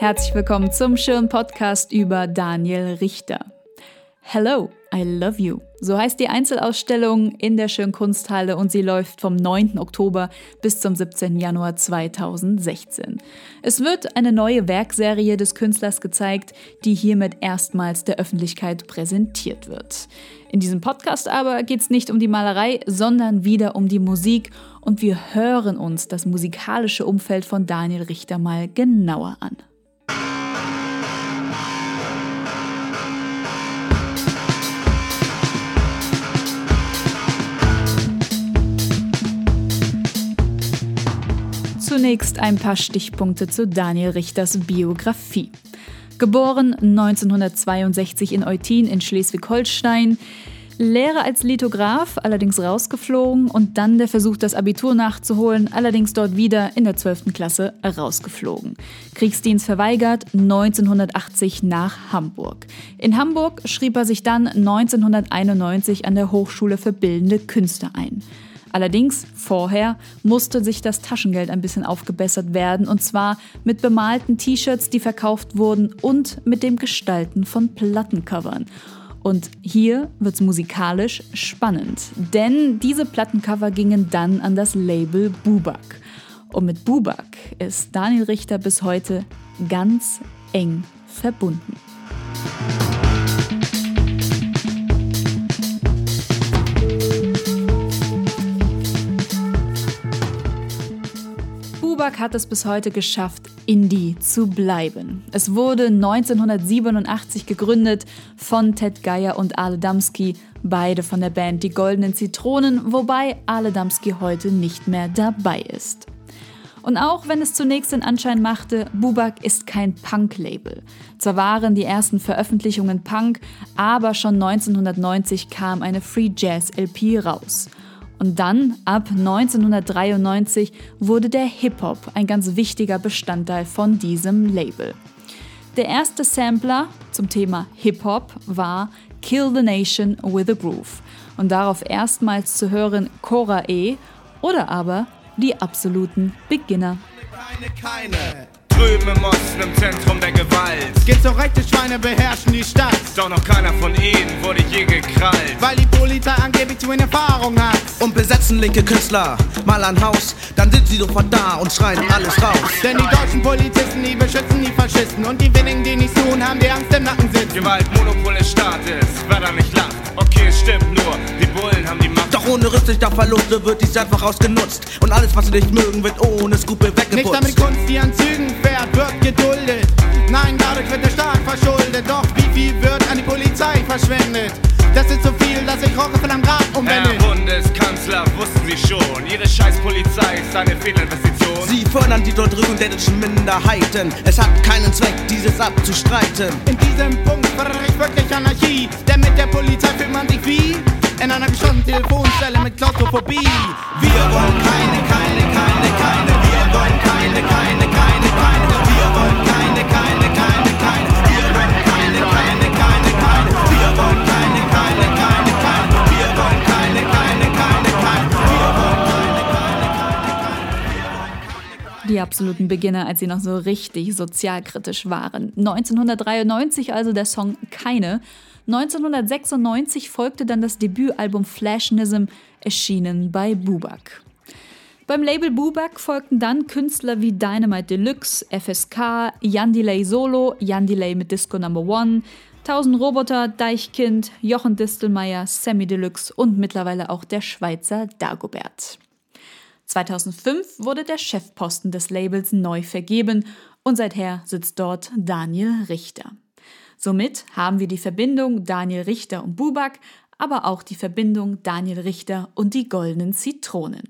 Herzlich willkommen zum schönen Podcast über Daniel Richter. Hello, I love you. So heißt die Einzelausstellung in der Schönen Kunsthalle und sie läuft vom 9. Oktober bis zum 17. Januar 2016. Es wird eine neue Werkserie des Künstlers gezeigt, die hiermit erstmals der Öffentlichkeit präsentiert wird. In diesem Podcast aber geht es nicht um die Malerei, sondern wieder um die Musik und wir hören uns das musikalische Umfeld von Daniel Richter mal genauer an. Zunächst ein paar Stichpunkte zu Daniel Richters Biografie. Geboren 1962 in Eutin in Schleswig-Holstein, Lehre als Lithograf, allerdings rausgeflogen und dann der Versuch, das Abitur nachzuholen, allerdings dort wieder in der 12. Klasse rausgeflogen. Kriegsdienst verweigert, 1980 nach Hamburg. In Hamburg schrieb er sich dann 1991 an der Hochschule für Bildende Künste ein. Allerdings, vorher musste sich das Taschengeld ein bisschen aufgebessert werden, und zwar mit bemalten T-Shirts, die verkauft wurden, und mit dem Gestalten von Plattencovern. Und hier wird's musikalisch spannend, denn diese Plattencover gingen dann an das Label Bubak. Und mit Bubak ist Daniel Richter bis heute ganz eng verbunden. Bubak hat es bis heute geschafft, Indie zu bleiben. Es wurde 1987 gegründet von Ted Geier und Ale Damski, beide von der Band Die Goldenen Zitronen, wobei Ale Damski heute nicht mehr dabei ist. Und auch wenn es zunächst den Anschein machte, Bubak ist kein Punk-Label. Zwar waren die ersten Veröffentlichungen Punk, aber schon 1990 kam eine Free Jazz LP raus. Und dann, ab 1993, wurde der Hip-Hop ein ganz wichtiger Bestandteil von diesem Label. Der erste Sampler zum Thema Hip-Hop war Kill the Nation with a Groove und darauf erstmals zu hören Cora E oder aber die absoluten Beginner. Keine, keine drüben im Osten im Zentrum der Gewalt. Schizorechte Schweine beherrschen die Stadt. Doch noch keiner von ihnen wurde je gekrallt. Weil die Polizei angeblich zu in Erfahrung hat. Und besetzen linke Künstler mal ein Haus, dann sind sie sofort da und schreien alles raus. Denn die deutschen Polizisten, die beschützen die Faschisten. Und die wenigen, die nichts tun, haben die Angst im Nacken sitzen. Gewaltmonopol des Staates, Rücksicht auf Verluste wird dies einfach ausgenutzt. Und alles, was sie nicht mögen, wird ohne Skrupel weggeputzt. Nicht damit Kunst, die an Zügen fährt, wird geduldet. Nein, dadurch wird der Staat verschuldet. Doch wie viel wird an die Polizei verschwendet? Das ist so viel, dass ich Roche von einem Grad umwende. Herr Bundeskanzler, wussten Sie schon, Ihre Scheißpolizei ist eine Fehlinvestition. Sie fördern die dort drüben dänischen Minderheiten. Es hat keinen Zweck, dieses abzustreiten. In diesem Punkt fördere ich wirklich Anarchie. Denn mit der Polizei fühlt man sich wie in einer geschlossenen Telefonzelle mit Klaustrophobie. Wir wollen keine, keine, keine, keine. Wir wollen keine, keine, keine, keine. Wir wollen keine, keine, keine, keine. Wir wollen keine, keine, keine, keine. Wir wollen keine, keine, keine, keine. Wir wollen keine, keine, keine, keine. Wir wollen keine, keine, keine, keine. Die absoluten Beginner, als sie noch so richtig sozialkritisch waren. 1993 also der Song Keine. 1996 folgte dann das Debütalbum Flashnism, erschienen bei Bubak. Beim Label Bubak folgten dann Künstler wie Dynamite Deluxe, FSK, Jan Delay Solo, Jan Delay mit Disco Number One, 1000 Roboter, Deichkind, Jochen Distelmeier, Sammy Deluxe und mittlerweile auch der Schweizer Dagobert. 2005 wurde der Chefposten des Labels neu vergeben und seither sitzt dort Daniel Richter. Somit haben wir die Verbindung Daniel Richter und Bubak, aber auch die Verbindung Daniel Richter und die Goldenen Zitronen.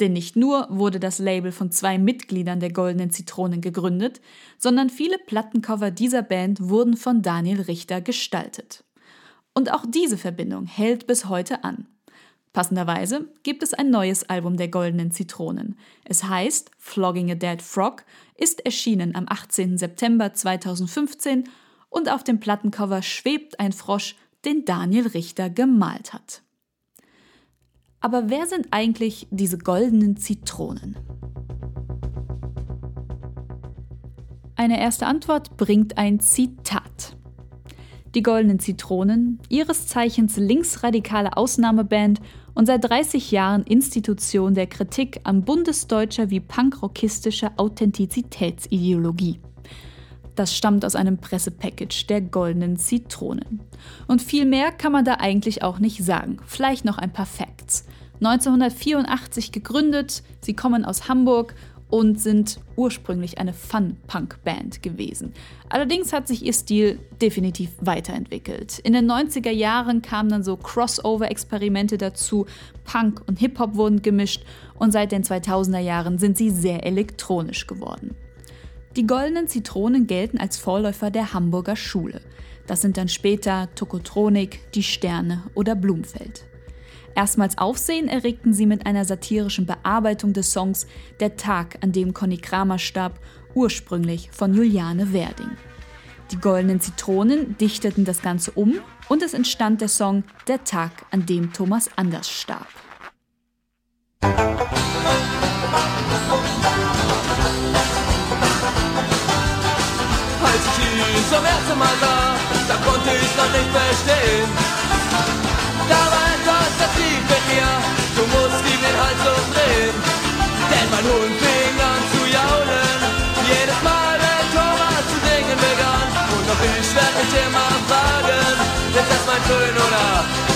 Denn nicht nur wurde das Label von zwei Mitgliedern der Goldenen Zitronen gegründet, sondern viele Plattencover dieser Band wurden von Daniel Richter gestaltet. Und auch diese Verbindung hält bis heute an. Passenderweise gibt es ein neues Album der Goldenen Zitronen. Es heißt Flogging a Dead Frog, ist erschienen am 18. September 2015 und auf dem Plattencover schwebt ein Frosch, den Daniel Richter gemalt hat. Aber wer sind eigentlich diese goldenen Zitronen? Eine erste Antwort bringt ein Zitat. Die Goldenen Zitronen, ihres Zeichens linksradikale Ausnahmeband und seit 30 Jahren Institution der Kritik an bundesdeutscher wie punkrockistischer Authentizitätsideologie. Das stammt aus einem Pressepackage der Goldenen Zitronen. Und viel mehr kann man da eigentlich auch nicht sagen. Vielleicht noch ein paar Facts. 1984 gegründet, sie kommen aus Hamburg und sind ursprünglich eine Fun-Punk-Band gewesen. Allerdings hat sich ihr Stil definitiv weiterentwickelt. In den 90er Jahren kamen dann so Crossover-Experimente dazu, Punk und Hip-Hop wurden gemischt und seit den 2000er Jahren sind sie sehr elektronisch geworden. Die goldenen Zitronen gelten als Vorläufer der Hamburger Schule. Das sind dann später Tokotronik, Die Sterne oder Blumfeld. Erstmals Aufsehen erregten sie mit einer satirischen Bearbeitung des Songs Der Tag, an dem Conny Kramer starb, ursprünglich von Juliane Werding. Die Goldenen Zitronen dichteten das Ganze um und es entstand der Song Der Tag, an dem Thomas Anders starb. Ich zum ersten Mal sah, da konnte ich noch nicht verstehen. Da war mir, du musst ihm den Hals umdrehen. Denn mein Hund fing an zu jaulen, jedes Mal, wenn Thomas zu singen begann. Und auch ich werd mich immer fragen, ist das mein Föhn oder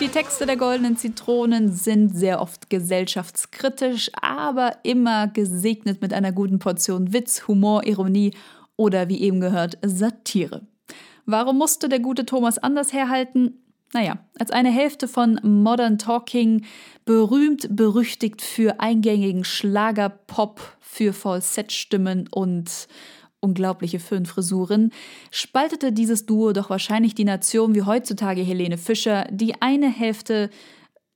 die Texte der Goldenen Zitronen sind sehr oft gesellschaftskritisch, aber immer gesegnet mit einer guten Portion Witz, Humor, Ironie oder wie eben gehört, Satire. Warum musste der gute Thomas anders herhalten? Naja, als eine Hälfte von Modern Talking, berühmt berüchtigt für eingängigen Schlagerpop, für Falsettstimmen und unglaubliche Föhnfrisuren, spaltete dieses Duo doch wahrscheinlich die Nation wie heutzutage Helene Fischer. Die eine Hälfte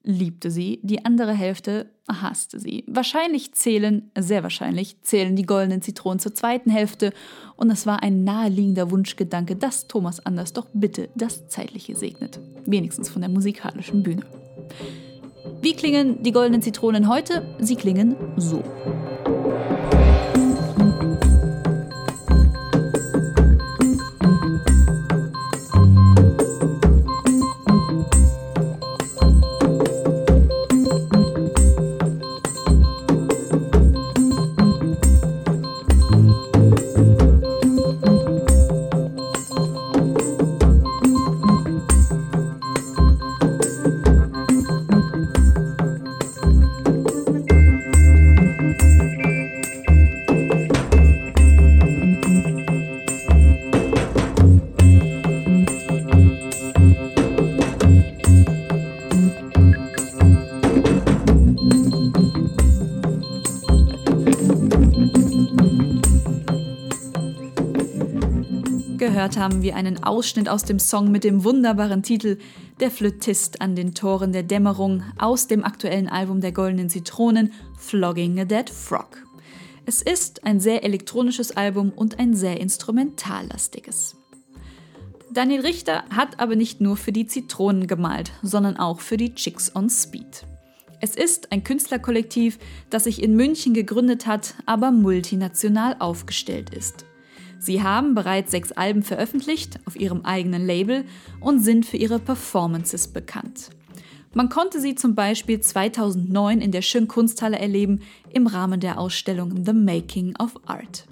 liebte sie, die andere Hälfte hasste sie. Wahrscheinlich zählen, sehr wahrscheinlich, zählen die goldenen Zitronen zur zweiten Hälfte und es war ein naheliegender Wunschgedanke, dass Thomas Anders doch bitte das Zeitliche segnet. Wenigstens von der musikalischen Bühne. Wie klingen die goldenen Zitronen heute? Sie klingen so. Gehört haben wir einen Ausschnitt aus dem Song mit dem wunderbaren Titel Der Flötist an den Toren der Dämmerung aus dem aktuellen Album der Goldenen Zitronen Flogging a Dead Frog. Es ist ein sehr elektronisches Album und ein sehr instrumentallastiges. Daniel Richter hat aber nicht nur für die Zitronen gemalt, sondern auch für die Chicks on Speed. Es ist ein Künstlerkollektiv, das sich in München gegründet hat, aber multinational aufgestellt ist. Sie haben bereits sechs Alben veröffentlicht auf ihrem eigenen Label und sind für ihre Performances bekannt. Man konnte sie zum Beispiel 2009 in der Schön Kunsthalle erleben im Rahmen der Ausstellung The Making of Art.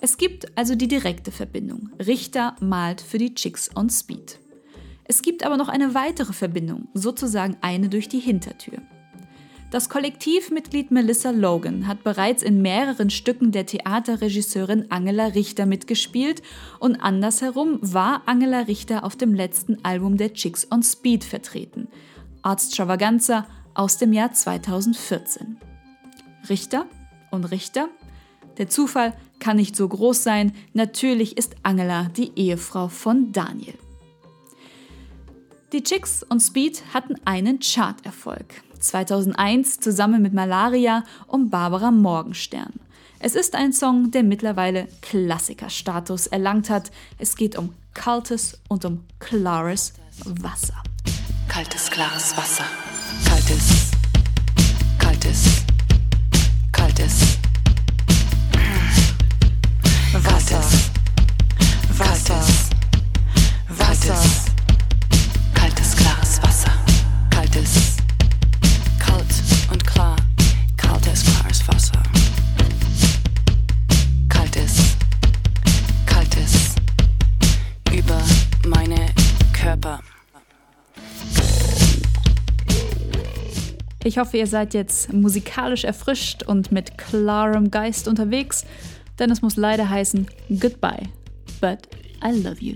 Es gibt also die direkte Verbindung. Richter malt für die Chicks on Speed. Es gibt aber noch eine weitere Verbindung, sozusagen eine durch die Hintertür. Das Kollektivmitglied Melissa Logan hat bereits in mehreren Stücken der Theaterregisseurin Angela Richter mitgespielt und andersherum war Angela Richter auf dem letzten Album der Chicks on Speed vertreten. Artstravaganza aus dem Jahr 2014. Richter und Richter? Der Zufall kann nicht so groß sein, natürlich ist Angela die Ehefrau von Daniel. Die Chicks und Speed hatten einen Charterfolg. 2001 zusammen mit Malaria und Barbara Morgenstern. Es ist ein Song, der mittlerweile Klassikerstatus erlangt hat. Es geht um kaltes und um klares Wasser. Kaltes, klares Wasser. Kaltes, Ich hoffe, ihr seid jetzt musikalisch erfrischt und mit klarem Geist unterwegs, denn es muss leider heißen Goodbye, but I love you.